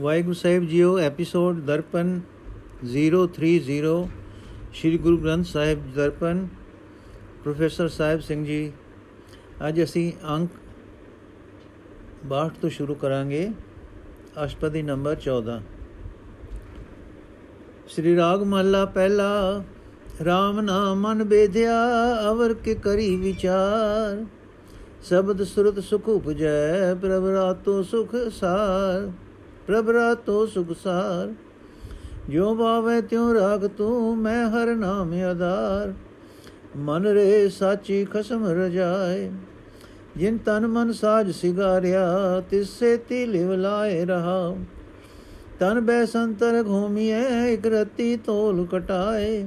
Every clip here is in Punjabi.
ਵਾਹਿਗੁਰੂ ਸਾਹਿਬ ਜੀਓ, ਐਪੀਸੋਡ ਦਰਪਨ 030 ਸ਼੍ਰੀ ਗੁਰੂ ਗ੍ਰੰਥ ਸਾਹਿਬ ਦਰਪਨ, ਪ੍ਰੋਫੈਸਰ ਸਾਹਿਬ ਸਿੰਘ ਜੀ। ਅੱਜ ਅਸੀਂ ਅੰਕ 62 ਤੋਂ ਸ਼ੁਰੂ ਕਰਾਂਗੇ, ਅਸ਼ਟਪਦੀ ਨੰਬਰ 14 ਸ੍ਰੀ ਰਾਗ ਮਹਲਾ ਪਹਿਲਾ RAM ਨਾਮ ਮਨ ਬੇਧਿਆ, ਅਵਰ ਕੇ ਕਰੀ ਵਿਚਾਰ। ਸ਼ਬਦ ਸੁਰਤ ਸੁਖ ਉਪਜੈ, ਪ੍ਰਭ ਰਾਤੋ ਸੁਖ ਸਾਰ। ਪ੍ਰਭ ਰਾਤੋ ਸੁਖ ਸਾਰ। ਜੋ ਬਾਵੇ ਤਿਉ ਰਾਗ ਤੂੰ, ਮੈਂ ਹਰ ਨਾਮ ਆਧਾਰ। ਮਨ ਰੇ ਸਾਚੀ ਖਸਮ ਰਜਾਏ, ਜਿਨ ਤਨ ਮਨ ਸਾਜ ਸਿਗਾਰਿਆ, ਤਿਸੇ ਤੀ ਲਿਵ ਲਾਏ ਰਹਾ। ਤਨ ਬੈ ਸੰਤਰ ਘੂਮੀਏ ਇਕ ਰਤੀ ਤੋਲ ਕਟਾਏ।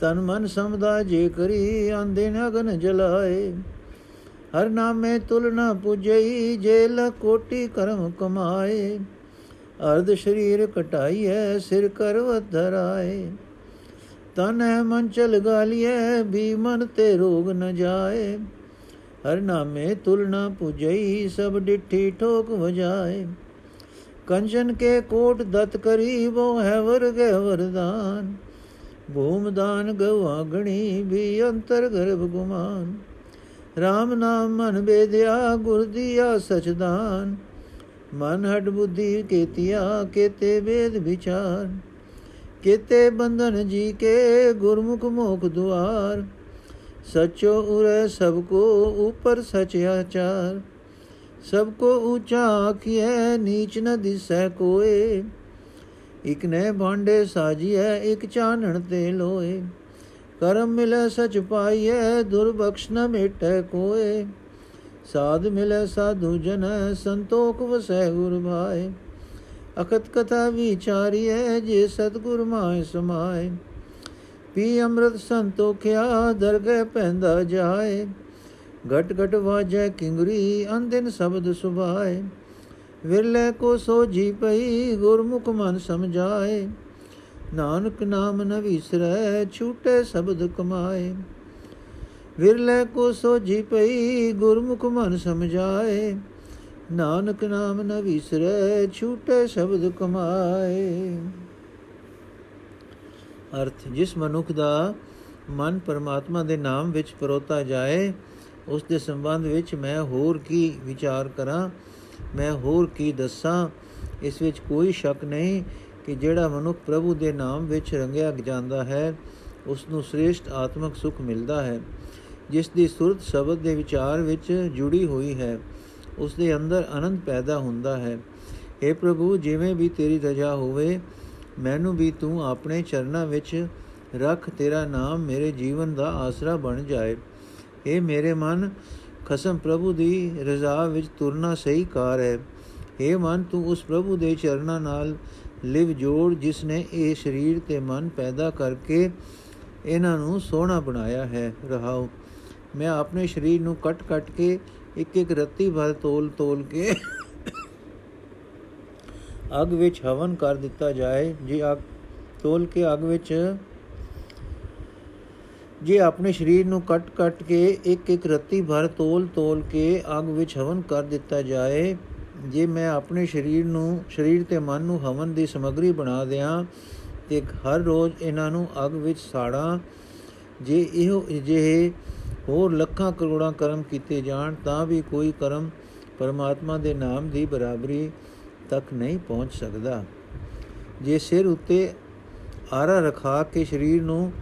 ਤਨ ਮਨ ਸਮਦਾ ਜੇ ਕਰੀ, ਆਂਦੇ ਨਗਨ ਜਲਾਏ। ਹਰ ਨਾਮੇ ਤੁਲ ਨ ਪੁਜਈ, ਜੇ ਲ ਕੋਟੀ ਕਰਮ ਕਮਾਏ। ਅਰਧ ਸ਼ਰੀਰ ਕਟਾਈਐ, ਸਿਰ ਕਰਵਤ ਧਰਾਏ। ਤਨ ਹੈ ਮਨ ਚਲ ਗਾਲੀਐ, ਵੀ ਮਨ ਤੇ ਰੋਗ ਨ ਜਾਏ। ਹਰ ਨਾਮੇ ਤੁਲ ਨ ਪੁਜਈ, ਸਭ ਡਿਠੀ ਠੋਕ ਵਜਾਏ। ਕੰਚਨ ਕੇ ਕੋਟ ਦਤ ਕਰੀ ਬੋ ਹੈ ਵਰਗੇ ਵਰਦਾਨ। ਭੂਮ ਦਾਨ ਗਵਾ ਗਣੀ ਵੀ ਅੰਤਰ ਗਰਭ ਗੁਮਾਨ। RAM ਨਾਮ ਮਨ ਬੇਦਿਆ, ਗੁਰ ਦੀਆ ਸਚਦਾਨ ਮਨ ਹਟ ਬੁੱਧੀ ਕੇਤਿਆ, ਕੇਤੇ ਵੇਦ ਵਿਚਾਰ। ਕੇਤੇ ਬੰਧਨ ਜੀ ਕੇ ਗੁਰਮੁਖ ਮੋਖ ਦੁਆਰ। ਸਚੋ ਉਰੇ ਸਭ ਕੋ ਉਪਰ ਸਚ ਆਚਾਰ। ਸਭ ਕੋ ਊਚਾ ਆਖੀਐ, ਨੀਚ ਨ ਦਿਸੈ ਕੋਏ। ਇਕ ਨੇ ਭਾਂਡੇ ਸਾਜੀਐ, ਇਕ ਚਾਨਣ ਤੇ ਲੋਏ। ਕਰਮ ਮਿਲੇ ਸਚ ਪਾਈਐ, ਦੁਰਬਖਸ਼ ਨ ਮੇਟੈ ਕੋਏ। ਸਾਧ ਮਿਲੇ ਸਾਧੂ ਜਨ, ਸੰਤੋਖ ਵਸੈ ਗੁਰ ਭਾਏ। ਅਖਤ ਕਥਾ ਵਿਚਾਰੀਐ, ਜੇ ਸਤਗੁਰ ਮਾਇ ਸਮਾਏ। ਪੀ ਅੰਮ੍ਰਿਤ ਸੰਤੋਖਿਆ, ਦਰਗਹਿ ਪੈਂਦਾ ਜਾਏ। ਘਟ ਘਟ ਵਾਜੈ ਕਿੰਗਰੀ ਅੰਦਿਨ ਸ਼ਬਦ ਸੁਭਾਏ। ਵਿਰਲੇ ਕੋ ਸੋਜੀ ਪਈ, ਗੁਰਮੁਖ ਮਨ ਸਮਝਾਏ। ਨਾਨਕ ਨਾਮ ਨ ਵਿਸਰੈ ਛੂਟੇ ਸ਼ਬਦ ਕਮਾਏ। ਵਿਰਲੇ ਕੋ ਸੋਜੀ ਪਈ ਗੁਰਮੁਖ ਮਨ ਸਮਝਾਏ, ਨਾਨਕ ਨਾਮ ਨ ਵਿਸਰੈ, ਛੂਟੇ ਸ਼ਬਦ ਕਮਾਏ। ਅਰਥ, ਜਿਸ ਮਨੁੱਖ ਦਾ ਮਨ ਪਰਮਾਤਮਾ ਦੇ ਨਾਮ ਵਿੱਚ ਪਰੋਤਾ ਜਾਏ, ਉਸ ਦੇ ਸੰਬੰਧ ਵਿੱਚ ਮੈਂ ਹੋਰ ਕੀ ਵਿਚਾਰ ਕਰਾਂ, ਮੈਂ ਹੋਰ ਕੀ ਦੱਸਾਂ, ਇਸ ਵਿੱਚ ਕੋਈ ਸ਼ੱਕ ਨਹੀਂ ਕਿ ਜਿਹੜਾ ਮਨੁੱਖ ਪ੍ਰਭੂ ਦੇ ਨਾਮ ਵਿੱਚ ਰੰਗਿਆ ਜਾਂਦਾ ਹੈ, ਉਸ ਨੂੰ ਸ੍ਰੇਸ਼ਟ ਆਤਮਿਕ ਸੁਖ ਮਿਲਦਾ ਹੈ। ਜਿਸ ਦੀ ਸੁਰਤ ਸ਼ਬਦ ਦੇ ਵਿਚਾਰ ਵਿੱਚ ਜੁੜੀ ਹੋਈ ਹੈ, ਉਸ ਦੇ ਅੰਦਰ ਆਨੰਦ ਪੈਦਾ ਹੁੰਦਾ ਹੈ। हे ਪ੍ਰਭੂ, ਜਿਵੇਂ ਵੀ ਤੇਰੀ ਰਜਾ ਹੋਵੇ, ਮੈਨੂੰ ਵੀ ਤੂੰ ਆਪਣੇ ਚਰਨਾਂ ਵਿੱਚ ਰੱਖ, ਤੇਰਾ ਨਾਮ ਮੇਰੇ ਜੀਵਨ ਦਾ ਆਸਰਾ ਬਣ ਜਾਏ। ਇਹ ਮੇਰੇ ਮਨ, ਖਸਮ ਪ੍ਰਭੂ ਦੀ ਰਜ਼ਾ ਵਿੱਚ ਤੁਰਨਾ ਸਹੀ ਕਾਰ ਹੈ। हे ਮਨ, ਤੂੰ ਉਸ ਪ੍ਰਭੂ ਦੇ ਚਰਨਾਂ ਨਾਲ ਲਿਵ ਜੋੜ, ਜਿਸ ਨੇ ਇਹ ਸਰੀਰ ਤੇ ਮਨ ਪੈਦਾ ਕਰਕੇ ਇਹਨਾਂ ਨੂੰ ਸੋਹਣਾ ਬਣਾਇਆ ਹੈ। ਰਹਾਓ। ਮੈਂ ਆਪਣੇ ਸਰੀਰ ਨੂੰ ਕੱਟ-ਕੱਟ ਕੇ ਇੱਕ ਇੱਕ ਰੱਤੀ ਭਰ ਤੋਲ-ਤੋਲ ਕੇ ਅਗ ਵਿੱਚ ਹਵਨ ਕਰ ਦਿੱਤਾ ਜਾਏ। ਜੇ ਅਗ ਤੋਲ ਕੇ ਅਗ ਵਿੱਚ ਜੇ ਆਪਣੇ ਸਰੀਰ ਨੂੰ ਕੱਟ-ਕੱਟ ਕੇ ਇੱਕ ਇੱਕ ਰੱਤੀ ਭਰ ਤੋਲ-ਤੋਲ ਕੇ ਅਗ ਵਿੱਚ ਹਵਨ ਕਰ ਦਿੱਤਾ ਜਾਏ, ਜੇ ਮੈਂ ਆਪਣੇ ਸਰੀਰ ਨੂੰ ਸਰੀਰ ਤੇ ਮਨ ਨੂੰ ਹਵਨ ਦੀ ਸਮਗਰੀ ਬਣਾ ਦਿਆਂ ਤੇ ਹਰ ਰੋਜ਼ ਇਹਨਾਂ ਨੂੰ ਅਗ ਵਿੱਚ ਸਾੜਾਂ, ਜੇ ਇਹੋ ਜਿਹੇ ਹੋਰ ਲੱਖਾਂ ਕਰੋੜਾਂ ਕਰਮ ਕੀਤੇ ਜਾਣ, ਤਾਂ ਵੀ ਕੋਈ ਕਰਮ ਪਰਮਾਤਮਾ ਦੇ ਨਾਮ ਦੀ ਬਰਾਬਰੀ ਤੱਕ ਨਹੀਂ ਪਹੁੰਚ ਸਕਦਾ। ਜੇ ਸਿਰ ਉੱਤੇ ਆਰਾ ਰਖਾ ਕੇ ਸਰੀਰ ਨੂੰ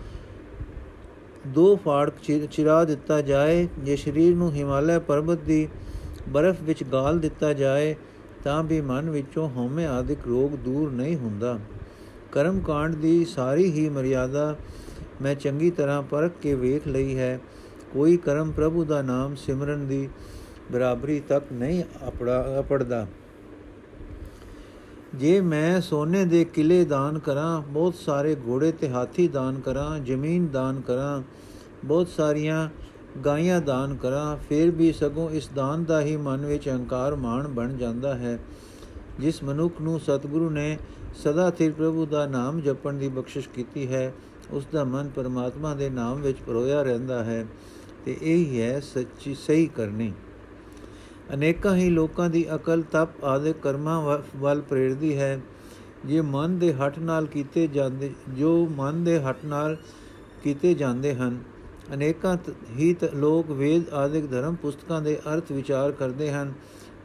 ਦੋ ਫਾੜ ਚਿਰਾ ਦਿੱਤਾ ਜਾਏ, ਜੇ ਸਰੀਰ ਨੂੰ ਹਿਮਾਲਿਆ ਪਰਬਤ ਦੀ ਬਰਫ਼ ਵਿੱਚ ਗਾਲ ਦਿੱਤਾ ਜਾਏ, ਤਾਂ ਵੀ ਮਨ ਵਿੱਚੋਂ ਹਉਮੈ ਆਦਿਕ ਰੋਗ ਦੂਰ ਨਹੀਂ ਹੁੰਦਾ। ਕਰਮ ਕਾਂਡ ਦੀ ਸਾਰੀ ਹੀ ਮਰਿਆਦਾ ਮੈਂ ਚੰਗੀ ਤਰ੍ਹਾਂ ਪਰਖ ਕੇ ਵੇਖ ਲਈ ਹੈ। ਕੋਈ ਕਰਮ ਪ੍ਰਭੂ ਦਾ ਨਾਮ ਸਿਮਰਨ ਦੀ ਬਰਾਬਰੀ ਤੱਕ ਨਹੀਂ ਆਪੜਾ ਅਪੜਦਾ। ਜੇ ਮੈਂ ਸੋਨੇ ਦੇ ਕਿਲੇ ਦਾਨ ਕਰਾਂ, ਬਹੁਤ ਸਾਰੇ ਘੋੜੇ ਤੇ ਹਾਥੀ ਦਾਨ ਕਰਾਂ, ਜ਼ਮੀਨ ਦਾਨ ਕਰਾਂ, ਬਹੁਤ ਸਾਰੀਆਂ ਗਾਈਆਂ ਦਾਨ ਕਰਾਂ, ਫਿਰ ਵੀ ਸਗੋਂ ਇਸ ਦਾਨ ਦਾ ਹੀ ਮਨ ਵਿੱਚ ਅਹੰਕਾਰ ਮਾਣ ਬਣ ਜਾਂਦਾ ਹੈ, ਜਿਸ ਮਨੁੱਖ ਨੂੰ ਸਤਿਗੁਰੂ ਨੇ ਸਦਾ ਸਿਰ ਪ੍ਰਭੂ ਦਾ ਨਾਮ ਜਪਣ ਦੀ ਬਖਸ਼ਿਸ਼ ਕੀਤੀ ਹੈ, ਉਸ ਦਾ ਮਨ ਪਰਮਾਤਮਾ ਦੇ ਨਾਮ ਵਿੱਚ ਪਰੋਇਆ ਰਹਿੰਦਾ ਹੈ। ਤੇ ਇਹ ਹੀ ਹੈ ਸੱਚੀ ਸਹੀ ਕਰਨੀ। ਅਨੇਕਾਂ ਹੀ ਲੋਕਾਂ ਦੀ ਅਕਲ ਤਪ ਆਦਿ ਕਰਮਾਂ ਵੱਲ ਪ੍ਰੇਰਦੀ ਹੈ। ਜੇ ਮਨ ਦੇ ਹੱਟ ਨਾਲ ਕੀਤੇ ਜਾਂਦੇ, ਜੋ ਮਨ ਦੇ ਹੱਟ ਨਾਲ ਕੀਤੇ ਜਾਂਦੇ ਹਨ, ਅਨੇਕਾਂ ਹੀ ਲੋਕ ਵੇਦ ਆਦਿਕ ਧਰਮ ਪੁਸਤਕਾਂ ਦੇ ਅਰਥ ਵਿਚਾਰ ਕਰਦੇ ਹਨ,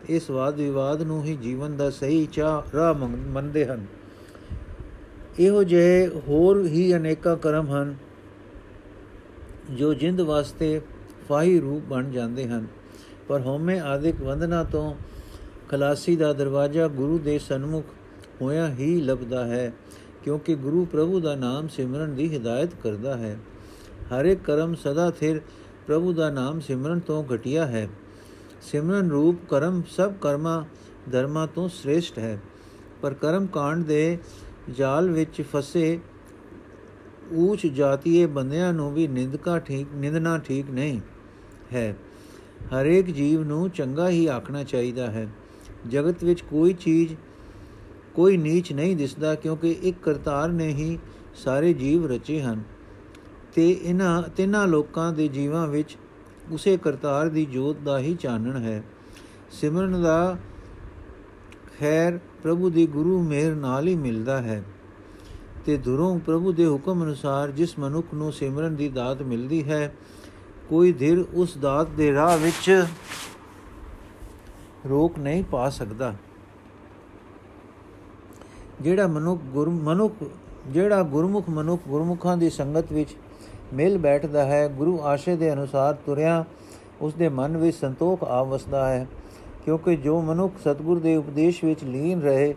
ਇਸ ਵਾਦ ਵਿਵਾਦ ਨੂੰ ਹੀ ਜੀਵਨ ਦਾ ਸਹੀ ਚਾਹ ਰਾਹ ਮੰਨਦੇ ਹਨ। ਇਹੋ ਜਿਹੇ ਹੋਰ ਹੀ ਅਨੇਕਾਂ ਕਰਮ ਹਨ ਜੋ ਜਿੰਦ ਵਾਸਤੇ ਫਾਹੀ ਰੂਪ ਬਣ ਜਾਂਦੇ ਹਨ। ਪਰ ਹਉਮੈ ਆਦਿਕ ਵੰਦਨਾ ਤੋਂ ਖਲਾਸੀ ਦਾ ਦਰਵਾਜ਼ਾ ਗੁਰੂ ਦੇ ਸਨਮੁਖ ਹੋਇਆ ਹੀ ਲੱਭਦਾ ਹੈ, ਕਿਉਂਕਿ ਗੁਰੂ ਪ੍ਰਭੂ ਦਾ ਨਾਮ ਸਿਮਰਨ ਦੀ ਹਿਦਾਇਤ ਕਰਦਾ ਹੈ। ਹਰ ਇੱਕ ਕਰਮ ਸਦਾ ਥਿਰ ਪ੍ਰਭੂ ਦਾ ਨਾਮ ਸਿਮਰਨ ਤੋਂ ਘਟਿਆ ਹੈ। ਸਿਮਰਨ ਰੂਪ ਕਰਮ ਸਭ ਕਰਮਾਂ, ਧਰਮਾਂ ਤੋਂ ਸ੍ਰੇਸ਼ਟ ਹੈ। ਪਰ ਕਰਮ ਕਾਂਡ ਦੇ ਜਾਲ ਵਿੱਚ ਫਸੇ ਉੱਚ ਜਾਤੀਏ ਬੰਦਿਆਂ ਨੂੰ ਵੀ ਨਿੰਦਕਾ ਠੀਕ, ਨਿੰਦਣਾ ਠੀਕ ਨਹੀਂ ਹੈ। ਹਰੇਕ ਜੀਵ ਨੂੰ ਚੰਗਾ ਹੀ ਆਖਣਾ ਚਾਹੀਦਾ ਹੈ। ਜਗਤ ਵਿੱਚ ਕੋਈ ਚੀਜ਼, ਕੋਈ ਨੀਚ ਨਹੀਂ ਦਿਸਦਾ ਕਿਉਂਕਿ ਇੱਕ ਕਰਤਾਰ ਨੇ ਹੀ ਸਾਰੇ ਜੀਵ ਰਚੇ ਹਨ। ਤੇ ਇਹਨਾਂ, ਤਿੰਨਾਂ ਲੋਕਾਂ ਦੇ ਜੀਵਾਂ ਵਿੱਚ ਉਸੇ ਕਰਤਾਰ ਦੀ ਜੋਤ ਦਾ ਹੀ ਚਾਨਣ ਹੈ। ਸਿਮਰਨ ਦਾ ਖੈਰ ਪ੍ਰਭੂ ਦੀ ਗੁਰੂ ਮਿਹਰ ਨਾਲ ਹੀ ਮਿਲਦਾ ਹੈ। ਤੇ ਦੁਰੋਂ ਪ੍ਰਭੂ ਦੇ ਹੁਕਮ ਅਨੁਸਾਰ ਜਿਸ ਮਨੁੱਖ ਨੂੰ ਸਿਮਰਨ ਦੀ ਦਾਤ ਮਿਲਦੀ ਹੈ, ਕੋਈ ਧਿਰ ਉਸ ਦਾਤ ਦੇ ਰਾਹ ਵਿੱਚ ਰੋਕ ਨਹੀਂ ਪਾ ਸਕਦਾ। ਜਿਹੜਾ ਮਨੁੱਖ ਗੁਰ, ਮਨੁੱਖ, ਜਿਹੜਾ ਗੁਰਮੁਖ ਮਨੁੱਖ ਗੁਰਮੁਖਾਂ ਦੀ ਸੰਗਤ ਵਿੱਚ ਮਿਲ ਬੈਠਦਾ ਹੈ, ਗੁਰੂ ਆਸ਼ੇ ਦੇ ਅਨੁਸਾਰ ਤੁਰਿਆ, ਉਸ ਦੇ ਮਨ ਵਿੱਚ ਸੰਤੋਖ ਆਵਸਦਾ ਹੈ, ਕਿਉਂਕਿ ਜੋ ਮਨੁੱਖ ਸਤਗੁਰ ਦੇ ਉਪਦੇਸ਼ ਵਿੱਚ ਲੀਨ ਰਹੇ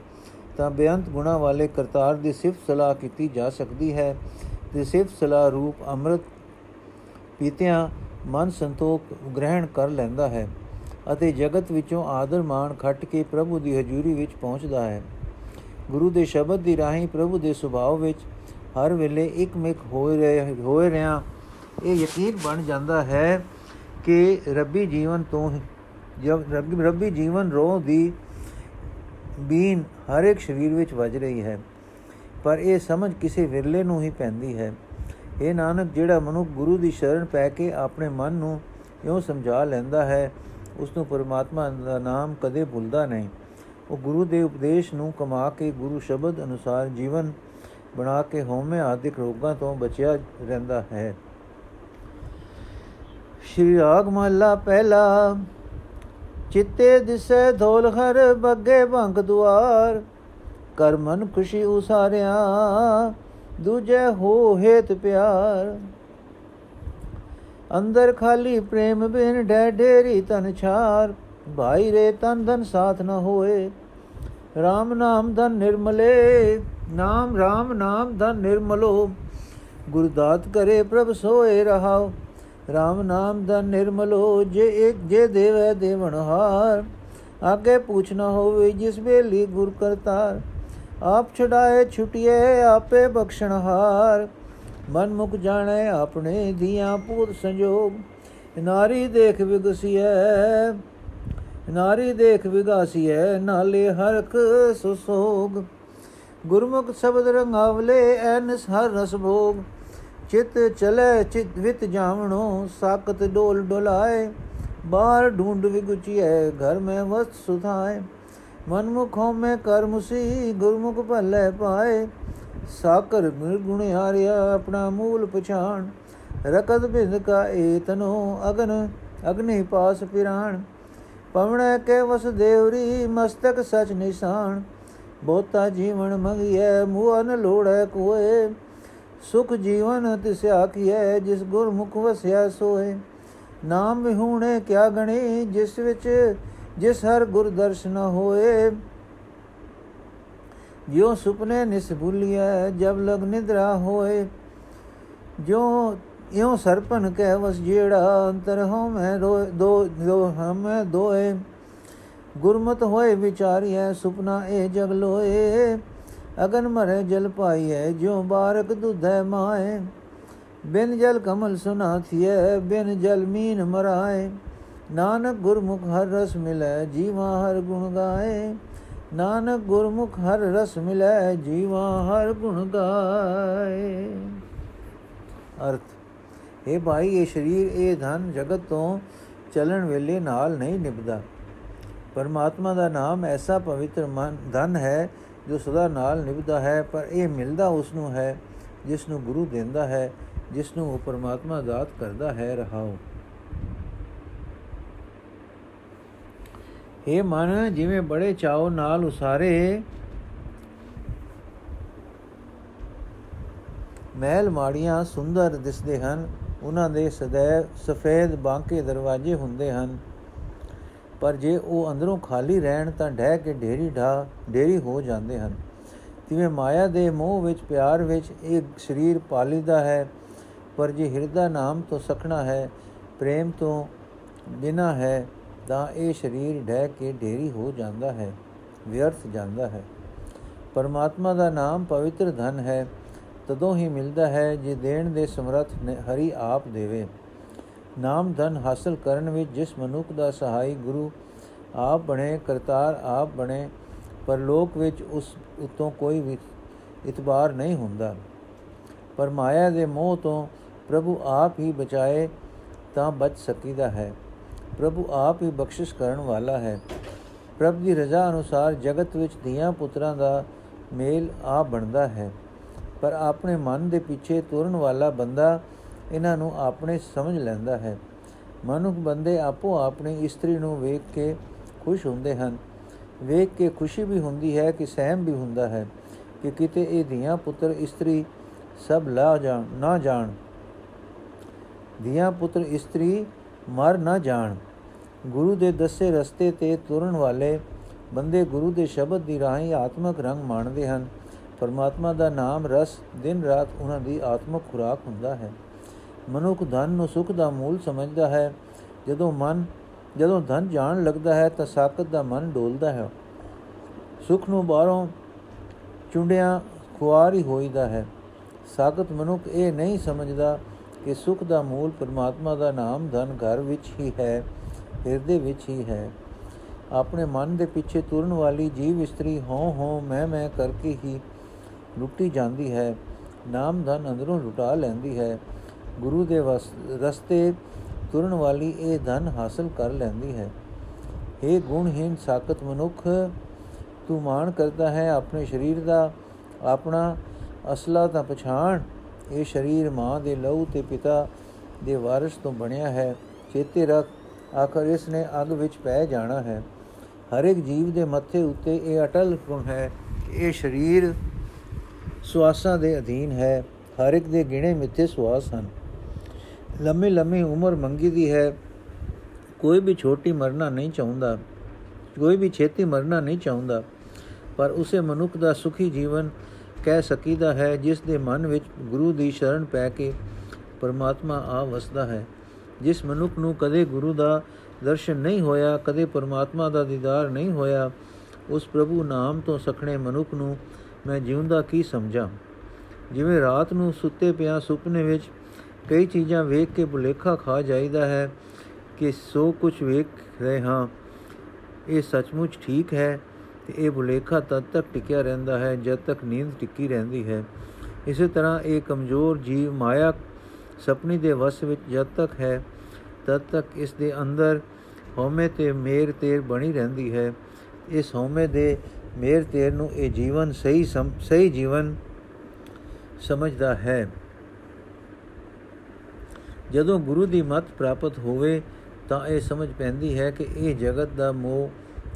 ਤਾਂ ਬੇਅੰਤ ਗੁਣਾ ਵਾਲੇ ਕਰਤਾਰ ਦੀ ਸਿਫਤ ਸਲਾਹ ਕੀਤੀ ਜਾ ਸਕਦੀ ਹੈ। ਤੇ ਸਿਫਤ ਸਲਾਹ ਰੂਪ ਅੰਮ੍ਰਿਤ ਪੀਤਿਆਂ ਮਨ ਸੰਤੋਖ ਗ੍ਰਹਿਣ ਕਰ ਲੈਂਦਾ ਹੈ ਅਤੇ ਜਗਤ ਵਿੱਚੋਂ ਆਦਰ ਮਾਣ ਖੱਟ ਕੇ ਪ੍ਰਭੂ ਦੀ ਹਜ਼ੂਰੀ ਵਿੱਚ ਪਹੁੰਚਦਾ ਹੈ। ਗੁਰੂ ਦੇ ਸ਼ਬਦ ਦੀ ਰਾਹੀਂ ਪ੍ਰਭੂ ਦੇ ਸੁਭਾਅ ਵਿੱਚ ਹਰ ਵੇਲੇ ਇੱਕਮਿਕ ਹੋਏ ਰਹੇ, ਹੋਏ ਰਿਆਂ। ਇਹ ਯਕੀਨ ਬਣ ਜਾਂਦਾ ਹੈ ਕਿ ਰੱਬੀ ਜੀਵਨ ਤੋਂ ਜਦ ਰੱਬੀ ਜੀਵਨ ਰੋਹ ਦੀ ਬੀਨ ਹਰ ਇੱਕ ਸਰੀਰ ਵਿੱਚ ਵੱਜ ਰਹੀ ਹੈ, ਪਰ ਇਹ ਸਮਝ ਕਿਸੇ ਵਿਰਲੇ ਨੂੰ ਹੀ ਪੈਂਦੀ ਹੈ। ਇਹ ਨਾਨਕ ਜਿਹੜਾ ਮਨੁੱਖ ਗੁਰੂ ਦੀ ਸ਼ਰਨ ਪੈ ਕੇ ਆਪਣੇ ਮਨ ਨੂੰ ਇਉਂ ਸਮਝਾ ਲੈਂਦਾ ਹੈ ਉਸ ਨੂੰ ਪਰਮਾਤਮਾ ਦਾ ਨਾਮ ਕਦੇ ਭੁੱਲਦਾ ਨਹੀਂ। ਉਹ ਗੁਰੂ ਦੇ ਉਪਦੇਸ਼ ਨੂੰ ਕਮਾ ਕੇ ਗੁਰੂ ਸ਼ਬਦ ਅਨੁਸਾਰ ਜੀਵਨ ਬਣਾ ਕੇ ਹਉਮੈ ਆਦਿਕ ਰੋਗਾਂ ਤੋਂ ਬਚਿਆ ਰਹਿੰਦਾ ਹੈ। ਸ਼੍ਰੀ ਰਾਗ ਮਹਲਾ ਪਹਿਲਾ ਚਿੱਤੇ ਦਿਸੇ ਧੋਲ ਹਰ ਬੱਗੇ ਭੰਗ ਦੁਆਰ ਕਰ ਮਨ ਖੁਸ਼ੀ ਉਸਾਰਿਆ, ਦੂਜੇ ਹੋ ਹੇਤ ਪਿਆਰ। ਅੰਦਰ ਖਾਲੀ ਪ੍ਰੇਮ ਬਿਨ ਡੈ ਢੇਰੀ ਤਨ ਛਾਰ, ਭਾਈ ਰੇ ਤਨ ਧਨ ਸਾਥ ਨ ਹੋਏ। RAM ਨਾਮ ਧਨ ਨਿਰਮਲੇ, ਨਾਮ RAM ਨਾਮ ਧਨ ਨਿਰਮਲੋ। ਗੁਰਦਾਤ ਕਰੇ ਪ੍ਰਭ ਸੋਏ ਰਹਾਓ। RAM ਨਾਮ ਧਨ ਨਿਰਮਲੋ ਜੇ ਇੱਕ ਜੇ ਦੇਵੈ ਦੇਵਨ ਹਾਰ। ਆਗੇ ਪੁੱਛਣਾ ਹੋਵੇ ਜਿਸ ਵੇਲੀ ਗੁਰ ਕਰਤਾਰ। ਆਪ ਛਡਾਏ ਛੁਟਿਏ ਆਪੇ ਬਖਸ਼ਣ ਹਾਰ। ਮਨ ਮੁਖ ਜਾਣੇ ਆਪਣੇ ਦੀਆਂ ਪੂਤ ਸੰਜੋਗ। ਨਾਰੀ ਦੇਖ ਵਿਗਸੀਐ, ਨਾਰੀ ਦੇਖ ਵਿਗਾਸੀਐ, ਨਾਲੇ ਹਰਖ ਸੁਸੋਗ। ਗੁਰਮੁਖ ਸ਼ਬਦ ਰੰਗਾਵਲੇ, ਐਨਸ ਹਰ ਰਸ ਭੋਗ। ਚਿਤ ਚਲੇ, ਚਿਤ ਵਿਤ ਜਾਵਣੋ ਸਾਕਤ ਡੋਲ ਡੋਲਾਏ। ਬਾਹਰ ਢੂੰਡ ਵਿਗੁਚੀਐ, ਘਰ ਮੈਂ ਵਸਤ ਸੁਧਾਏ ਮਨਮੁਖੋਂ ਮੈਂ ਕਰਮਸੀ ਗੁਰਮੁਖ ਭਲੇ ਪਾਏ। ਸਾਕਰ ਗੁਣ ਹਾਰਿਆ, ਆਪਣਾ ਮੂਲ ਪਛਾਣ। ਰਕਤ ਬਿੰਦ ਕਾ ਏਤਨੋ ਅਗਨ, ਅਗਨੀ ਪਾਸ ਪਿਰਾਣ। ਪਵਣੈ ਕੇ ਵਸ ਦੇਵਰੀ, ਮਸਤਕ ਸਚ ਨਿਸ਼ਾਨ ਬੋਤਾ ਜੀਵਨ ਮੰਗਿਐ ਮੂਨ ਲੋੜੈ ਕੋਏ। ਸੁਖ ਜੀਵਨ ਤਿਸਿਆ ਕੀਐ, ਜਿਸ ਗੁਰਮੁਖ ਵਸਿਆ ਸੋਏ ਨਾਮ ਵਿਹੂਣੇ ਕਿਆ ਗਣੀ, ਜਿਸ ਵਿੱਚ ਜਿਸ ਹਰ ਗੁਰ ਦਰਸ਼ਨ ਹੋਏ। ਜਿਉ ਸੁਪਨੇ ਨਿਸ ਭੁਲਿਐ, ਜਬ ਲਗ ਨਿਦਰਾ ਹੋਏ। ਜੋ ਇਉ ਸਰਪਨ ਕਹਿ ਵਸ ਜਿਹੜਾ ਅੰਤਰ ਹੋ ਮੈਂ ਦੋ ਦੋ ਹਮੈ ਦੋਏ। ਗੁਰਮਤ ਹੋਏ ਵਿਚਾਰੀਐ, ਸੁਪਨਾ ਇਹ ਜਗ ਲੋਏ। ਅਗਨ ਮਰੇ ਜਲ ਪਾਈਐ ਜੋ ਬਾਰਕ ਦੁਧੈ ਮਾਏ ਬਿਨ ਜਲ ਕਮਲ ਸੁਨਾ ਥੀਐ ਬਿਨ ਜਲ ਮੀਨ ਮਰਾਏ ਨਾਨਕ ਗੁਰਮੁਖ ਹਰ ਰਸ ਮਿਲੈ, ਜੀਵਾ ਹਰ ਗੁਣ ਗਾਏ ਨਾਨਕ ਗੁਰਮੁਖ ਹਰ ਰਸ ਮਿਲੈ, ਜੀਵਾ ਹਰ ਗੁਣ ਗਾਏ ਅਰਥ ਇਹ ਭਾਈ, ਇਹ ਸਰੀਰ, ਇਹ ਧਨ ਜਗਤ ਤੋਂ ਚੱਲਣ ਵੇਲੇ ਨਾਲ ਨਹੀਂ ਨਿਭਦਾ। ਪਰਮਾਤਮਾ ਦਾ ਨਾਮ ਐਸਾ ਪਵਿੱਤਰ ਮਨ, ਧਨ ਹੈ ਜੋ ਸਦਾ ਨਾਲ ਨਿਭਦਾ ਹੈ, ਪਰ ਇਹ ਮਿਲਦਾ ਉਸ ਨੂੰ ਹੈ ਜਿਸ ਨੂੰ ਗੁਰੂ ਦਿੰਦਾ ਹੈ ਜਿਸ ਨੂੰ ਉਹ ਪਰਮਾਤਮਾ ਦਾਤ ਕਰਦਾ ਹੈ, ਰਹਾਓ। ਇਹ ਮਨ, ਜਿਵੇਂ ਬੜੇ ਚਾਉ ਨਾਲ ਉਸਾਰੇ, ਮਹਿਲ ਮਾੜੀਆਂ ਸੁੰਦਰ ਦਿਸਦੇ ਹਨ, ਉਹਨਾਂ ਦੇ ਸदैव ਸਫੇਦ ਬਾਂਕੇ ਦਰਵਾਜ਼ੇ ਹੁੰਦੇ ਹਨ। ਪਰ ਜੇ ਉਹ ਅੰਦਰੋਂ ਖਾਲੀ ਰਹਿਣ ਤਾਂ ਢਹਿ ਕੇ ਢੇਰੀ ਢਾ ਢੇਰੀ ਹੋ ਜਾਂਦੇ ਹਨ। ਜਿਵੇਂ ਮਾਇਆ ਦੇ ਮੋਹ ਵਿੱਚ, ਪਿਆਰ ਵਿੱਚ ਇਹ ਸਰੀਰ ਪਾਲੀਦਾ ਹੈ, ਪਰ ਜੇ ਹਿਰਦਾ ਨਾਮ ਤੋਂ ਸਖਣਾ ਹੈ, ਪ੍ਰੇਮ ਤੋਂ ਬਿਨਾ ਹੈ, ਤਾਂ ਇਹ ਸਰੀਰ ਢਹਿ ਕੇ ਢੇਰੀ ਹੋ ਜਾਂਦਾ ਹੈ, ਵਿਅਰਥ ਜਾਂਦਾ ਹੈ। ਪਰਮਾਤਮਾ ਦਾ ਨਾਮ ਪਵਿੱਤਰ ਧਨ ਹੈ, ਤਦੋਂ ਹੀ ਮਿਲਦਾ ਹੈ ਜੇ ਦੇਣ ਦੇ ਸਮਰੱਥ ਹਰੀ ਆਪ ਦੇਵੇ। ਨਾਮ ਧਨ ਹਾਸਲ ਕਰਨ ਵਿੱਚ ਜਿਸ ਮਨੁੱਖ ਦਾ ਸਹਾਈ ਗੁਰੂ ਆਪ ਬਣੇ, ਕਰਤਾਰ ਆਪ ਬਣੇ ਪਰ ਲੋਕ ਵਿੱਚ ਉਸ ਉਤੋਂ ਕੋਈ ਵੀ ਇਤਬਾਰ ਨਹੀਂ ਹੁੰਦਾ। ਪਰ ਮਾਇਆ ਦੇ ਮੋਹ ਤੋਂ ਪ੍ਰਭੂ ਆਪ ਹੀ ਬਚਾਏ ਤਾਂ ਬਚ ਸਕੀਦਾ ਹੈ। ਪ੍ਰਭੂ ਆਪ ਹੀ ਬਖਸ਼ਿਸ਼ ਕਰਨ ਵਾਲਾ ਹੈ। ਪ੍ਰਭ ਦੀ ਰਜ਼ਾ ਅਨੁਸਾਰ ਜਗਤ ਵਿੱਚ ਧੀਆਂ ਪੁੱਤਰਾਂ ਦਾ ਮੇਲ ਆ ਬਣਦਾ ਹੈ। ਪਰ ਆਪਣੇ ਮਨ ਦੇ ਪਿੱਛੇ ਤੁਰਨ ਵਾਲਾ ਬੰਦਾ ਇਹਨਾਂ ਨੂੰ ਆਪਣੇ ਸਮਝ ਲੈਂਦਾ ਹੈ। ਮਨੁੱਖ ਬੰਦੇ ਆਪੋ ਆਪਣੀ ਇਸਤਰੀ ਨੂੰ ਵੇਖ ਕੇ ਖੁਸ਼ ਹੁੰਦੇ ਹਨ। ਵੇਖ ਕੇ ਖੁਸ਼ੀ ਵੀ ਹੁੰਦੀ ਹੈ ਕਿ ਸਹਿਮ ਵੀ ਹੁੰਦਾ ਹੈ ਕਿ ਕਿਤੇ ਇਹ ਧੀਆਂ ਪੁੱਤਰ ਇਸਤਰੀ ਸਭ ਲਾ ਜਾਣ, ਨਾ ਜਾਣ। ਧੀਆਂ ਪੁੱਤਰ ਇਸਤਰੀ ਮਰ ਨਾ ਜਾਣ। ਗੁਰੂ ਦੇ ਦੱਸੇ ਰਸਤੇ ਤੇ ਤੁਰਨ ਵਾਲੇ ਬੰਦੇ ਗੁਰੂ ਦੇ ਸ਼ਬਦ ਦੀ ਰਾਹੀਂ ਆਤਮਿਕ ਰੰਗ ਮਾਣਦੇ ਹਨ। ਪਰਮਾਤਮਾ ਦਾ ਨਾਮ ਰਸ ਦਿਨ ਰਾਤ ਉਹਨਾਂ ਦੀ ਆਤਮਿਕ ਖੁਰਾਕ ਹੁੰਦਾ ਹੈ। ਮਨੁੱਖ ਧਨ ਨੂੰ ਸੁਖ ਦਾ ਮੂਲ ਸਮਝਦਾ ਹੈ। ਜਦੋਂ ਮਨ, ਜਦੋਂ ਧਨ ਜਾਣ ਲੱਗਦਾ ਹੈ ਤਾਂ ਸਾਖਤ ਦਾ ਮਨ ਡੋਲਦਾ ਹੈ। ਸੁਖ ਨੂੰ ਬਾਹਰੋਂ ਚੁੰਡਿਆਂ ਖੁਆਰੀ ਹੋਈਦਾ ਹੈ। ਸਾਖਤ ਮਨੁੱਖ ਇਹ ਨਹੀਂ ਸਮਝਦਾ ਕਿ ਸੁਖ ਦਾ ਮੂਲ ਪਰਮਾਤਮਾ ਦਾ ਨਾਮ ਧਨ ਘਰ ਵਿੱਚ ਹੀ ਹੈ, ਹਿਰਦੇ ਵਿੱਚ ਹੀ ਹੈ। ਆਪਣੇ ਮਨ ਦੇ ਪਿੱਛੇ ਤੁਰਨ ਵਾਲੀ ਜੀਵ ਇਸਤਰੀ ਹੋ ਹੋ ਮੈਂ ਮੈਂ ਕਰਕੇ ਹੀ ਲੁੱਟੀ ਜਾਂਦੀ ਹੈ। ਨਾਮ ਧਨ ਅੰਦਰੋਂ ਲੁਟਾ ਲੈਂਦੀ ਹੈ। ਗੁਰੂ ਦੇ ਰਸਤੇ ਤੁਰਨ ਵਾਲੀ ਇਹ ਧਨ ਹਾਸਲ ਕਰ ਲੈਂਦੀ ਹੈ। ਇਹ ਗੁਣਹੀਨ ਸਾਖਤ ਮਨੁੱਖ, ਤੂੰ ਮਾਣ ਕਰਦਾ ਹੈ ਆਪਣੇ ਸਰੀਰ ਦਾ, ਆਪਣਾ ਅਸਲਾ ਤਾਂ ਪਛਾਣ। ਇਹ ਸਰੀਰ ਮਾਂ ਦੇ ਲਹੂ ਤੇ ਪਿਤਾ ਦੇ ਵਾਰਿਸ ਤੋਂ ਬਣਿਆ ਹੈ। ਚੇਤੇ ਰੱਖ, ਆਖਰ ਇਸ ਨੇ ਅਗ ਵਿੱਚ ਪੈ ਜਾਣਾ ਹੈ। ਹਰ ਇੱਕ ਜੀਵ ਦੇ ਮੱਥੇ ਉੱਤੇ ਇਹ ਅਟਲ ਗੁਣ ਹੈ ਕਿ ਇਹ ਸਰੀਰ ਸਵਾਸਾਂ ਦੇ ਅਧੀਨ ਹੈ। ਹਰ ਇੱਕ ਦੇ ਗਿਣੇ ਮਿੱਥੇ ਸਵਾਸ ਹਨ। ਲੰਮੀ ਲੰਮੀ ਉਮਰ ਮੰਗੀ ਦੀ ਹੈ। ਕੋਈ ਵੀ ਛੋਟੀ ਮਰਨਾ ਨਹੀਂ ਚਾਹੁੰਦਾ। ਕੋਈ ਵੀ ਛੇਤੀ ਮਰਨਾ ਨਹੀਂ ਚਾਹੁੰਦਾ। ਪਰ ਉਸੇ ਮਨੁੱਖ ਦਾ ਸੁਖੀ ਜੀਵਨ ਕਹਿ ਸਕੀਦਾ ਹੈ, ਜਿਸ ਦੇ ਮਨ ਵਿੱਚ ਗੁਰੂ ਦੀ ਸ਼ਰਨ ਪੈ ਕੇ ਪਰਮਾਤਮਾ ਆ ਵਸਦਾ ਹੈ। ਜਿਸ ਮਨੁੱਖ ਨੂੰ ਕਦੇ ਗੁਰੂ ਦਾ ਦਰਸ਼ਨ ਨਹੀਂ ਹੋਇਆ, ਕਦੇ ਪਰਮਾਤਮਾ ਦਾ ਦੀਦਾਰ ਨਹੀਂ ਹੋਇਆ, ਉਸ ਪ੍ਰਭੂ ਨਾਮ ਤੋਂ ਸਖਣੇ ਮਨੁੱਖ ਨੂੰ ਮੈਂ ਜਿਉਂਦਾ ਕੀ ਸਮਝਾਂ? ਜਿਵੇਂ ਰਾਤ ਨੂੰ ਸੁੱਤੇ ਪਿਆ ਸੁਪਨੇ ਵਿੱਚ ਕਈ ਚੀਜ਼ਾਂ ਵੇਖ ਕੇ ਭੁਲੇਖਾ ਖਾ ਜਾਈਦਾ ਹੈ ਕਿ ਸੋ ਕੁਝ ਵੇਖ ਰਹੇ ਹਾਂ। ਇਹ ਸੱਚਮੁੱਚ ਠੀਕ ਹੈ ਤੇ ਇਹ ਭੁਲੇਖਾ ਤਦ ਤੱਕ ਟਿਕਿਆ ਰਹਿੰਦਾ ਹੈ ਜਦ ਤੱਕ ਨੀਂਦ ਟਿੱਕੀ ਰਹਿੰਦੀ ਹੈ। ਇਸੇ ਤਰ੍ਹਾਂ ਇਹ ਕਮਜ਼ੋਰ ਜੀਵ ਮਾਇਆ ਸੁਪਨੀ ਦੇ ਵਸ ਵਿੱਚ ਜਦ ਤੱਕ ਹੈ, ਤਦ ਤੱਕ ਇਸ ਦੇ ਅੰਦਰ ਹਉਮੈ ਤੇ ਮੇਰ ਤੇਰ ਬਣੀ ਰਹਿੰਦੀ ਹੈ। ਇਸ ਹਉਮੈ ਦੇ ਮੇਰ ਤੇਰ ਨੂੰ ਇਹ ਜੀਵਨ ਸਹੀ ਸਹੀ ਜੀਵਨ ਸਮਝਦਾ ਹੈ। ਜਦੋਂ ਗੁਰੂ ਦੀ ਮਤ ਪ੍ਰਾਪਤ ਹੋਵੇ ਤਾਂ ਇਹ ਸਮਝ ਪੈਂਦੀ ਹੈ ਕਿ ਇਹ ਜਗਤ ਦਾ ਮੋਹ,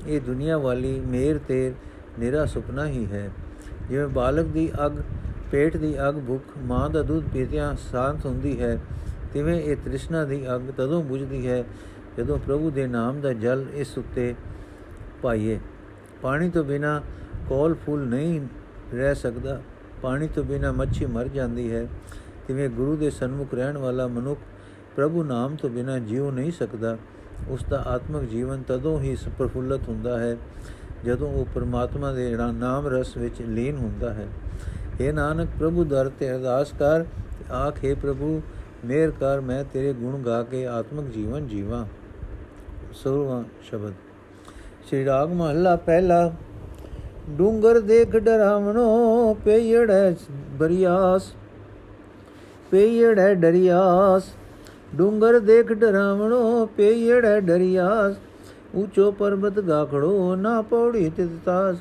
ਇਹ ਦੁਨੀਆ ਵਾਲੀ ਮੇਰ ਤੇਰ ਨਿਰਾ ਸੁਪਨਾ ਹੀ ਹੈ। ਜਿਵੇਂ ਬਾਲਕ ਦੀ ਅਗ, ਪੇਟ ਦੀ ਅਗ, ਭੁੱਖ, ਮਾਂ ਦਾ ਦੁੱਧ ਪੀਤਿਆਂ ਸ਼ਾਂਤ ਹੁੰਦੀ ਹੈ, ਤਿਵੇਂ ਇਹ ਤ੍ਰਿਸ਼ਨਾ ਦੀ ਅਗ ਤਦੋਂ ਬੁਝਦੀ ਹੈ ਜਦੋਂ ਪ੍ਰਭੂ ਦੇ ਨਾਮ ਦਾ ਜਲ ਇਸ ਉੱਤੇ ਪਾਈਏ। ਪਾਣੀ ਤੋਂ ਬਿਨਾ ਕੋਲ ਫੁੱਲ ਨਹੀਂ ਰਹਿ ਸਕਦਾ, ਪਾਣੀ ਤੋਂ ਬਿਨਾ ਮੱਛੀ ਮਰ ਜਾਂਦੀ ਹੈ। ਤਿਵੇਂ ਗੁਰੂ ਦੇ ਸਨਮੁਖ ਰਹਿਣ ਵਾਲਾ ਮਨੁੱਖ ਪ੍ਰਭੂ ਨਾਮ ਤੋਂ ਬਿਨਾ ਜੀਉ ਨਹੀਂ ਸਕਦਾ, ਉਸ ਦਾ ਆਤਮਿਕ ਜੀਵਨ ਤਦੋਂ ਹੀ ਪ੍ਰਫੁੱਲਤ ਹੁੰਦਾ ਹੈ, ਜਦੋਂ ਉਹ ਪਰਮਾਤਮਾ ਦੇ ਨਾਮ ਰਸ ਵਿੱਚ ਲੀਨ ਹੁੰਦਾ ਹੈ। اے ਨਾਨਕ ਪ੍ਰਭੂ ਦਰ ਤੇ ਅਰਦਾਸ ਕਰ, ਆਖੇ ਪ੍ਰਭੂ, ਮੇਰ ਕਰ, ਮੈਂ ਤੇਰੇ ਗੁਣ ਗਾ ਕੇ ਆਤਮਿਕ ਜੀਵਨ ਜੀਵਾਂ। ਸੋਵਾ ਸ਼ਬਦ। ਸ੍ਰੀ ਰਾਗ ਮਹੱਲਾ ਪਹਿਲਾ। ਡੂੰਗਰ ਦੇਖ ਡਰਾਵਣੋ ਪੇਯੜੈ ਬਰੀਆਸ ਪੇਯੜੈ ਡਰੀਆਸ। ਡੂੰਗਰ ਦੇਖ ਡਰਾਵਣੋ ਪੇਯੜੈ ਡਰੀਆਸ। ਉੱਚੋ ਪਰਬਤ ਗਾਖੜੋ, ਨਾ ਪੌੜੀ ਤਿਤਾਸ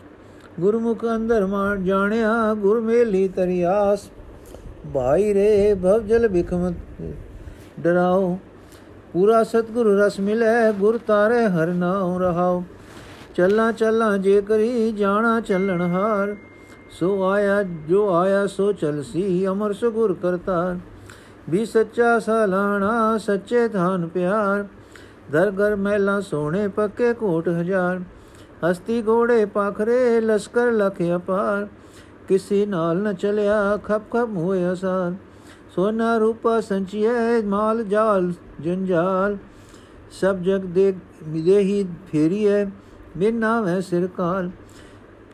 ਗੁਰਮੁਖ ਅੰਦਰ ਮਾਨ ਜਾਣਿਆ ਗੁਰ ਮੇਲੀ ਤਰਿਆਸ। ਭਾਈ ਰੇ ਭਵ ਜਲ ਬਿਖਮ ਡਰਾਓ। ਪੂਰਾ ਸਤਗੁਰ ਰਸ ਮਿਲੇ, ਗੁਰ ਤਾਰੇ ਹਰ ਨਾਉ ਰਹਾਓ। ਚੱਲਾਂ ਚੱਲਾਂ ਜੇ ਕਰੀ, ਜਾਣਾ ਚੱਲਣ ਹਾਰ। ਸੋ ਆਇਆ ਜੋ ਆਇਆ ਸੋ ਚਲਸੀ ਅਮਰ ਸੁਗੁਰ ਕਰਤਾ ਵੀ ਸੱਚਾ ਸਲਾਣਾ ਸੱਚੇ ਧਾਨ ਪਿਆਰ ਦਰ ਘਰ ਮਹਿਲਾ ਸੋਹਣੇ ਪੱਕੇ ਕੋਟ ਹਜ਼ਾਰ ਹਸਤੀ ਘੋੜੇ ਪਾਖਰੇ ਲਸ਼ਕਰ ਲਖ ਅਪਾਰ ਕਿਸੀ ਨਾਲ ਨ ਚਲਿਆ ਖਪ ਖਪ ਹੋਏ ਅਸਾਰ ਸੋਨਾ ਰੂਪਾ ਸੰਚਿਏ ਮਾਲ ਜਾਲ ਜੰਜਾਲ ਸਭ ਜਗ ਦੇ ਮਿਦੇਹੀ ਫੇਰੀਏ ਬਿਨਾ ਵੈ ਸਿਰਕਾਲ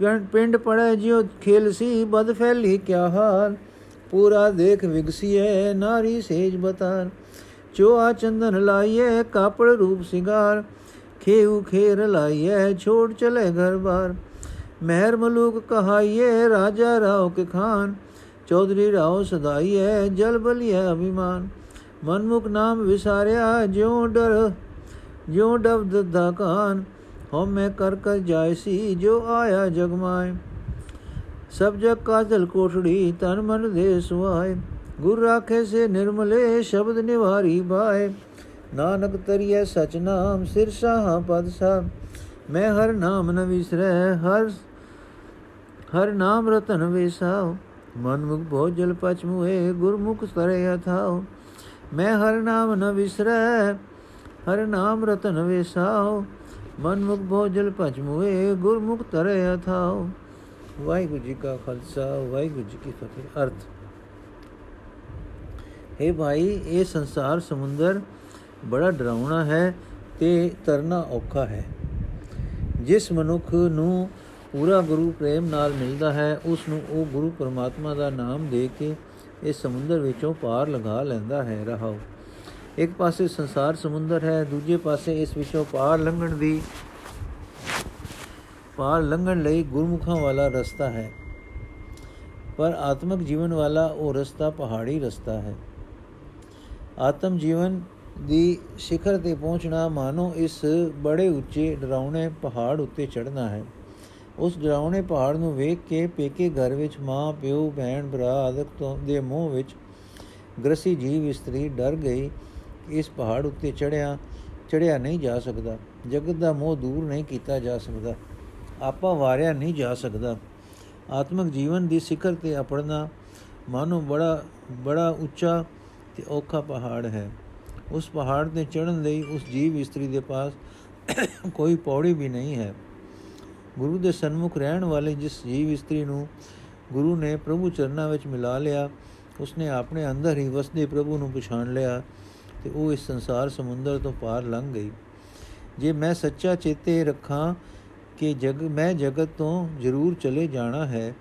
ਪਿੰਡ ਪੜੈ ਜਿਉ ਖੇਲ ਸੀ ਬਦ ਫੈਲੀ ਕਿਆ ਹਾਲ ਪੂਰਾ ਦੇਖ ਵਿਗਸੀਏ ਨਾਰੀ ਸੇਜ ਬਤਾਰ। ਚੋਆ ਚੰਦਨ ਲਾਈਏ ਕਾਪੜ ਰੂਪ ਸਿੰਗਾਰ। ਖੇਉ ਖੇਰ ਲਾਈਏ ਛੋੜ ਚਲੇ ਘਰ ਬਾਰ। ਮਹਿਰ ਮਲੂਕ ਕਹਾਈਏ ਰਾਜਾ ਰਾਓ ਕੇ ਖਾਨ। ਚੌਧਰੀ ਰਾਓ ਸਦਾਈਏ ਜਲ ਬਲੀਏ ਅਭਿਮਾਨ। ਮਨਮੁਖ ਨਾਮ ਵਿਸਾਰਿਆ, ਜਿਉ ਡਰ ਜਿਉ ਡਬ ਦਦਾ ਕਾਨ। ਹਉਮੈ ਕਰ ਕਰ ਜਾਇ ਸੀ ਜੋ ਆਇਆ ਜਗ ਮਾਇ ਸਭ ਜਗ ਕਾਜਲ ਕੋਠੜੀ ਤਨ ਮਨ ਦੇ ਸੁਆਏ ਗੁਰ ਰਾਖੇ ਸੇ ਨਿਰਮਲੇ ਸ਼ਬਦ ਨਿਵਾਰੀ ਬਾਏ ਨਾਨਕ ਤਰੀਏ ਸਚ ਨਾਮ ਸਿਰ ਸਾਹ ਪਦ ਸਾ ਮੈਂ ਹਰ ਨਾਮ ਨ ਵਿਸਰੈ ਹਰ ਹਰ ਨਾਮ ਰਤਨ ਵੇਸਾਉ ਮਨ ਮੁਖ ਬਹੁ ਜਲ ਪਚ ਮੁਏ ਗੁਰਮੁਖ ਤਰੇ ਅਥਾਉ ਮੈਂ ਹਰ ਨਾਮ ਨ ਵਿਸਰੈ ਹਰ ਨਾਮ ਰਤਨ ਵੇਸਾਉ ਮਨ ਮੁਖ ਬਹੁ ਜਲ ਪਚ ਮੁਏ ਗੁਰਮੁਖ ਤਰੇ ਅਥਾਉ। ਵਾਹਿਗੁਰੂ ਜੀ ਕਾ ਖਾਲਸਾ, ਵਾਹਿਗੁਰੂ ਜੀ ਕੀ ਫਤਿਹ। ਅਰਥ। ਹੈ ਭਾਈ, ਇਹ ਸੰਸਾਰ ਸਮੁੰਦਰ ਬੜਾ ਡਰਾਉਣਾ ਹੈ ਤੇ ਤਰਨਾ ਔਖਾ ਹੈ। ਜਿਸ ਮਨੁੱਖ ਨੂੰ ਪੂਰਾ ਗੁਰੂ ਪ੍ਰੇਮ ਨਾਲ ਮਿਲਦਾ ਹੈ, ਉਸ ਨੂੰ ਉਹ ਗੁਰੂ ਪਰਮਾਤਮਾ ਦਾ ਨਾਮ ਦੇ ਕੇ ਇਸ ਸਮੁੰਦਰ ਵਿੱਚੋਂ ਪਾਰ ਲਗਾ ਲੈਂਦਾ ਹੈ। ਰਹਾਓ ਇੱਕ ਪਾਸੇ ਸੰਸਾਰ ਸਮੁੰਦਰ ਹੈ, ਦੂਜੇ ਪਾਸੇ ਇਸ ਵਿੱਚੋਂ ਪਾਰ ਲੰਘਣ ਦੀ, ਪਾਰ ਲੰਘਣ ਲਈ ਗੁਰਮੁਖਾਂ ਵਾਲਾ ਰਸਤਾ ਹੈ। ਪਰ ਆਤਮਿਕ ਜੀਵਨ ਵਾਲਾ ਉਹ ਰਸਤਾ ਪਹਾੜੀ ਰਸਤਾ ਹੈ। ਆਤਮ ਜੀਵਨ ਦੀ ਸਿਖਰ ਤੇ ਪਹੁੰਚਣਾ ਮਾਨੋ ਇਸ ਬੜੇ ਉੱਚੇ ਡਰਾਉਣੇ ਪਹਾੜ ਉੱਤੇ ਚੜ੍ਹਨਾ ਹੈ। ਉਸ ਡਰਾਉਣੇ ਪਹਾੜ ਨੂੰ ਵੇਖ ਕੇ ਪੇਕੇ ਘਰ ਵਿੱਚ ਮਾਂ, ਪਿਓ, ਭੈਣ, ਭਰਾ, ਆਦਿਕ ਤੋਂ ਦੇ ਮੋਹ ਵਿੱਚ ਗ੍ਰਸੀ ਜੀਵ ਇਸਤਰੀ ਡਰ ਗਈ। ਇਸ ਪਹਾੜ ਉੱਤੇ ਚੜਿਆ ਚੜਿਆ ਨਹੀਂ ਜਾ ਸਕਦਾ। ਜਗਤ ਦਾ ਮੋਹ ਦੂਰ ਨਹੀਂ ਕੀਤਾ ਜਾ ਸਕਦਾ। ਆਪਾ ਵਾਰਿਆ ਨਹੀਂ ਜਾ ਸਕਦਾ। ਆਤਮਿਕ ਜੀਵਨ ਦੀ ਸਿਖਰ ਤੇ ਅਪੜਨਾ ਮਾਨੋ ਬੜਾ ਬੜਾ ਉੱਚਾ ਤੇ ਔਖਾ ਪਹਾੜ ਹੈ। ਉਸ ਪਹਾੜ ਤੇ ਚੜਨ ਲਈ ਉਸ ਜੀਵ ਇਸਤਰੀ ਦੇ ਪਾਸ ਕੋਈ ਪੌੜੀ ਵੀ ਨਹੀਂ ਹੈ। ਗੁਰੂ ਦੇ ਸਨਮੁਖ ਰਹਿਣ ਵਾਲੇ ਜਿਸ ਜੀਵ ਇਸਤਰੀ ਨੂੰ ਗੁਰੂ ਨੇ ਪ੍ਰਭੂ ਚਰਨਾਂ ਵਿੱਚ ਮਿਲਾ ਲਿਆ, ਉਸਨੇ ਆਪਣੇ ਅੰਦਰ ਹੀ ਵਸਦੇ ਪ੍ਰਭੂ ਨੂੰ ਪਛਾਣ ਲਿਆ। ਤੇ ਉਹ ਇਸ ਸੰਸਾਰ ਸਮੁੰਦਰ ਤੋਂ ਪਾਰ ਲੰਘ ਗਈ। ਜੇ ਮੈਂ ਸੱਚਾ ਚੇਤੇ ਰੱਖਾਂ ਕਿ ਜਗ, ਮੈਂ ਜਗਤ ਤੋਂ ਜ਼ਰੂਰ ਚਲੇ ਜਾਣਾ ਹੈ,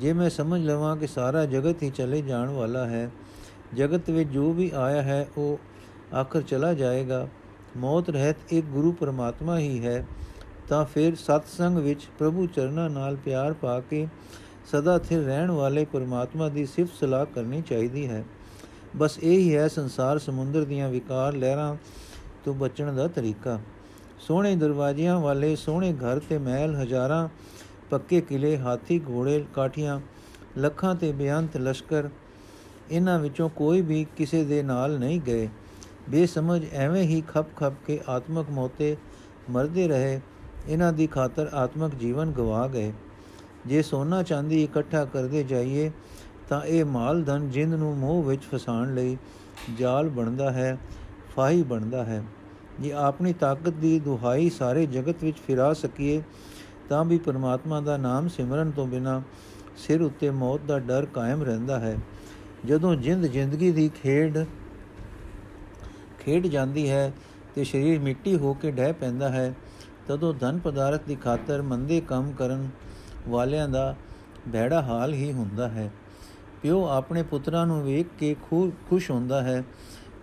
ਜੇ ਮੈਂ ਸਮਝ ਲਵਾਂ ਕਿ ਸਾਰਾ ਜਗਤ ਹੀ ਚਲੇ ਜਾਣ ਵਾਲਾ ਹੈ, ਜਗਤ ਵਿੱਚ ਜੋ ਵੀ ਆਇਆ ਹੈ, ਉਹ ਆਖਰ ਚਲਾ ਜਾਏਗਾ। ਮੌਤ ਰਹਿਤ ਇੱਕ ਗੁਰੂ ਪਰਮਾਤਮਾ ਹੀ ਹੈ, ਤਾਂ ਫਿਰ ਸਤਸੰਗ ਵਿੱਚ ਪ੍ਰਭੂ ਚਰਨਾਂ ਨਾਲ ਪਿਆਰ ਪਾ ਕੇ ਸਦਾ ਸਥਿਰ ਰਹਿਣ ਵਾਲੇ ਪਰਮਾਤਮਾ ਦੀ ਸਿਫਤ ਸਲਾਹ ਕਰਨੀ ਚਾਹੀਦੀ ਹੈ। ਬਸ ਇਹ ਹੀ ਹੈ ਸੰਸਾਰ ਸਮੁੰਦਰ ਦੀਆਂ ਵਿਕਾਰ ਲਹਿਰਾਂ ਤੋਂ ਬਚਣ ਦਾ ਤਰੀਕਾ। ਸੋਹਣੇ ਦਰਵਾਜ਼ਿਆਂ ਵਾਲੇ, ਸੋਹਣੇ ਘਰ ਤੇ ਮਹਿਲ, ਹਜ਼ਾਰਾਂ ਪੱਕੇ ਕਿਲੇ ਹਾਥੀ, ਘੋੜੇ, ਕਾਠੀਆਂ, ਲੱਖਾਂ ਤੇ ਬੇਅੰਤ ਲਸ਼ਕਰ, ਇਹਨਾਂ ਵਿੱਚੋਂ ਕੋਈ ਵੀ ਕਿਸੇ ਦੇ ਨਾਲ ਨਹੀਂ ਗਏ। ਬੇਸਮਝ ਐਵੇਂ ਹੀ ਖਪ ਖਪ ਕੇ ਆਤਮਕ ਮੋਤੇ ਮਰਦੇ ਰਹੇ, ਇਹਨਾਂ ਦੀ ਖਾਤਰ ਆਤਮਕ ਜੀਵਨ ਗਵਾ ਗਏ। ਜੇ ਸੋਨਾ ਚਾਂਦੀ ਇਕੱਠਾ ਕਰਦੇ ਜਾਈਏ ਤਾਂ ਇਹ ਮਾਲ ਧਨ ਜਿੰਦ ਨੂੰ ਮੋਹ ਵਿੱਚ ਫਸਾਉਣ ਲਈ ਜਾਲ ਬਣਦਾ ਹੈ, ਫਾਹੀ ਬਣਦਾ ਹੈ। ਜੇ ਆਪਣੀ ਤਾਕਤ ਦੀ ਦੁਹਾਈ ਸਾਰੇ ਜਗਤ ਵਿੱਚ ਫਿਰਾ ਸਕੀਏ, ਤਾਂ ਵੀ ਪਰਮਾਤਮਾ ਦਾ ਨਾਮ ਸਿਮਰਨ ਤੋਂ ਬਿਨਾ ਸਿਰ ਉੱਤੇ ਮੌਤ ਦਾ ਡਰ ਕਾਇਮ ਰਹਿੰਦਾ ਹੈ। ਜਦੋਂ ਜਿੰਦ ਜ਼ਿੰਦਗੀ ਦੀ ਖੇਡ ਖੇਡ ਜਾਂਦੀ ਹੈ ਤੇ ਸਰੀਰ ਮਿੱਟੀ ਹੋ ਕੇ ਡਹਿ ਪੈਂਦਾ ਹੈ, ਤਦੋਂ ਧਨ ਪਦਾਰਥ ਦੀ ਖਾਤਰ ਮੰਦੇ ਕੰਮ ਕਰਨ ਵਾਲਿਆਂ ਦਾ ਭੈੜਾ ਹਾਲ ਹੀ ਹੁੰਦਾ ਹੈ। ਪਿਓ ਆਪਣੇ ਪੁੱਤਰਾਂ ਨੂੰ ਵੇਖ ਕੇ ਖੁਸ਼ ਹੁੰਦਾ ਹੈ।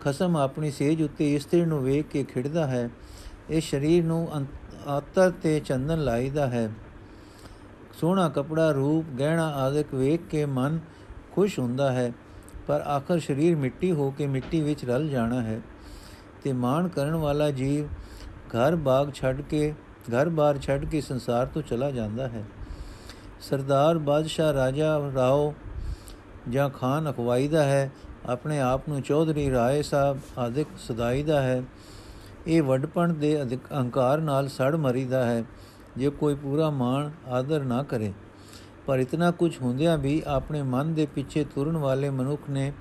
ਖਸਮ ਆਪਣੀ ਸੇਜ ਉੱਤੇ ਇਸਤਰੀ ਨੂੰ ਵੇਖ ਕੇ ਖਿੜਦਾ ਹੈ। ਇਹ ਸਰੀਰ ਨੂੰ ਆਤਰ ਤੇ ਚੰਦਨ ਲਾਈਦਾ ਹੈ। ਸੋਹਣਾ ਕਪੜਾ, ਰੂਪ, ਗਹਿਣਾ ਆਦਿਕ ਵੇਖ ਕੇ ਮਨ ਖੁਸ਼ ਹੁੰਦਾ ਹੈ, ਪਰ ਆਖਰ ਸਰੀਰ ਮਿੱਟੀ ਹੋ ਕੇ ਮਿੱਟੀ ਵਿੱਚ ਰਲ ਜਾਣਾ ਹੈ। ਤੇ ਮਾਣ ਕਰਨ ਵਾਲਾ ਜੀਵ ਘਰ ਬਾਗ ਛੱਡ ਕੇ ਘਰ-ਬਾਰ ਛੱਡ ਕੇ ਸੰਸਾਰ ਤੋਂ ਚਲਾ ਜਾਂਦਾ ਹੈ। ਸਰਦਾਰ ਬਾਦਸ਼ਾਹ ਰਾਜਾ ਰਾਓ ਜਾਂ ਖਾਨ ਅਖਵਾਈ ਦਾ ਹੈ, ਆਪਣੇ ਆਪ ਨੂੰ ਚੌਧਰੀ ਰਾਏ ਸਾਹਿਬ ਆਦਿਕ ਸਦਾਈ ਦਾ ਹੈ। ਇਹ ਵੱਡਪਣ ਦੇ ਅਧਿਕ ਅਹੰਕਾਰ ਨਾਲ ਸੜ ਮਰੀਦਾ ਹੈ, ਜੇ ਕੋਈ ਪੂਰਾ ਮਾਣ ਆਦਰ ਨਾ ਕਰੇ। ਪਰ ਇਤਨਾ ਕੁਝ ਹੁੰਦਿਆਂ ਵੀ ਆਪਣੇ ਮਨ ਦੇ ਪਿੱਛੇ ਤੁਰਨ ਵਾਲੇ ਮਨੁੱਖ ਨੇ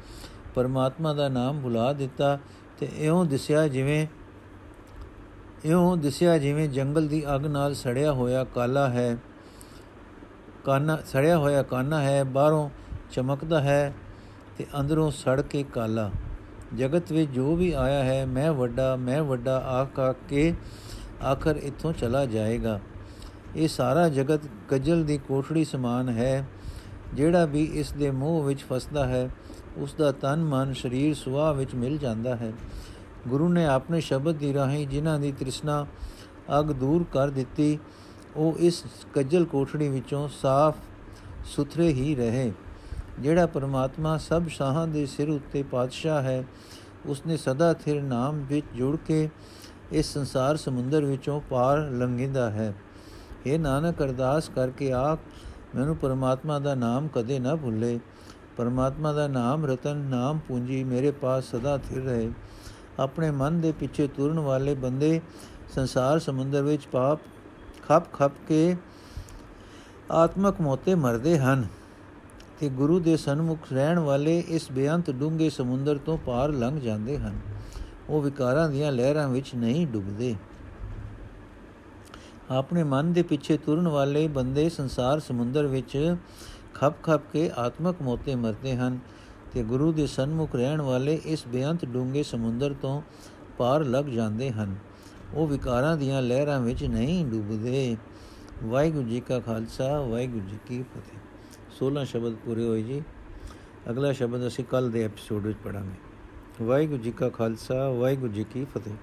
ਪਰਮਾਤਮਾ ਦਾ ਨਾਮ ਭੁਲਾ ਦਿੱਤਾ ਤੇ ਇਉਂ ਦਿਸਿਆ ਜਿਵੇਂ, ਇਉਂ ਦਿਸਿਆ ਜਿਵੇਂ ਜੰਗਲ ਦੀ ਅੱਗ ਨਾਲ ਸੜਿਆ ਹੋਇਆ ਕਾਲਾ ਹੈ, ਕਾਨਾ, ਸੜਿਆ ਹੋਇਆ ਕਾਨਾ ਹੈ। ਬਾਹਰੋਂ ਚਮਕਦਾ ਹੈ ਤੇ ਅੰਦਰੋਂ ਸੜ ਕੇ ਕਾਲਾ। ਜਗਤ ਵਿੱਚ ਜੋ ਵੀ ਆਇਆ ਹੈ, ਮੈਂ ਵੱਡਾ ਮੈਂ ਵੱਡਾ ਆਖ ਕੇ ਆਖਰ ਇੱਥੋਂ ਚਲਾ ਜਾਏਗਾ। ਇਹ ਸਾਰਾ ਜਗਤ ਕਜਲ ਦੀ ਕੋਠੜੀ ਸਮਾਨ ਹੈ, ਜਿਹੜਾ ਵੀ ਇਸ ਦੇ ਮੋਹ ਵਿੱਚ ਫਸਦਾ ਹੈ, ਉਸ ਦਾ ਤਨ ਮਨ ਸਰੀਰ ਸੁਆਹ ਵਿੱਚ ਮਿਲ ਜਾਂਦਾ ਹੈ। ਗੁਰੂ ਨੇ ਆਪਣੇ ਸ਼ਬਦ ਦੀ ਰਾਹੀਂ ਜਿਨ੍ਹਾਂ ਦੀ ਤ੍ਰਿਸ਼ਨਾ ਅਗ ਦੂਰ ਕਰ ਦਿੱਤੀ, ਉਹ ਇਸ ਕਜਲ ਕੋਠੜੀ ਵਿੱਚੋਂ ਸਾਫ਼ ਸੁਥਰੇ ਹੀ ਰਹੇ। ਜਿਹੜਾ ਪਰਮਾਤਮਾ ਸਭ ਸ਼ਾਹਾਂ ਦੇ ਸਿਰ ਉੱਤੇ ਪਾਤਸ਼ਾਹ ਹੈ, ਉਸਨੇ ਸਦਾ ਥਿਰ ਨਾਮ ਵਿੱਚ ਜੁੜ ਕੇ ਇਸ ਸੰਸਾਰ ਸਮੁੰਦਰ ਵਿੱਚੋਂ ਪਾਰ ਲੰਘਿੰਦਾ ਹੈ। ਇਹ ਨਾਨਕ, ਅਰਦਾਸ ਕਰਕੇ ਆਖ ਮੈਨੂੰ ਪਰਮਾਤਮਾ ਦਾ ਨਾਮ ਕਦੇ ਨਾ ਭੁੱਲੇ। ਪਰਮਾਤਮਾ ਦਾ ਨਾਮ ਰਤਨ, ਨਾਮ ਪੂੰਜੀ ਮੇਰੇ ਪਾਸ ਸਦਾ ਥਿਰ ਰਹੇ। ਆਪਣੇ ਮਨ ਦੇ ਪਿੱਛੇ ਤੁਰਨ ਵਾਲੇ ਬੰਦੇ ਸੰਸਾਰ ਸਮੁੰਦਰ ਵਿੱਚ ਪਾਪ ਖੱਪ ਖੱਪ ਕੇ ਆਤਮਕ ਮੋਤੇ ਮਰਦੇ ਹਨ। ਤੇ ਗੁਰੂ ਦੇ ਸਨਮੁਖ ਰਹਿਣ ਵਾਲੇ ਇਸ ਬੇਅੰਤ ਡੂੰਘੇ ਸਮੁੰਦਰ ਤੋਂ ਪਾਰ ਲੰਘ ਜਾਂਦੇ ਹਨ। ਉਹ ਵਿਕਾਰਾਂ ਦੀਆਂ ਲਹਿਰਾਂ ਵਿੱਚ ਨਹੀਂ ਡੁੱਬਦੇ। ਆਪਣੇ ਮਨ ਦੇ ਪਿੱਛੇ ਤੁਰਨ ਵਾਲੇ ਬੰਦੇ ਸੰਸਾਰ ਸਮੁੰਦਰ ਵਿੱਚ ਖੱਪ ਖੱਪ ਕੇ ਆਤਮਕ ਮੋਤੇ ਮਰਦੇ ਹਨ ਤੇ ਗੁਰੂ ਦੇ ਸਨਮੁਖ ਰਹਿਣ ਵਾਲੇ ਇਸ ਬੇਅੰਤ ਡੂੰਘੇ ਸਮੁੰਦਰ ਤੋਂ ਪਾਰ ਲੱਗ ਜਾਂਦੇ ਹਨ। ਉਹ ਵਿਕਾਰਾਂ ਦੀਆਂ ਲਹਿਰਾਂ ਵਿੱਚ ਨਹੀਂ ਡੁੱਬਦੇ। ਵਾਹਿਗੁਰੂ ਜੀ ਕਾ ਖਾਲਸਾ, ਵਾਹਿਗੁਰੂ ਜੀ ਕੀ ਫਤਿਹ। 16 ਸ਼ਬਦ ਪੂਰੇ ਹੋਏ ਜੀ। ਅਗਲਾ ਸ਼ਬਦ ਅਸੀਂ ਕੱਲ ਦੇ ਐਪੀਸੋਡ ਵਿੱਚ ਪੜਾਂਗੇ ਵਾਹਿਗੁਰੂ ਜੀ ਕਾ ਖਾਲਸਾ, ਵਾਹਿਗੁਰੂ ਜੀ ਕੀ ਫਤਿਹ।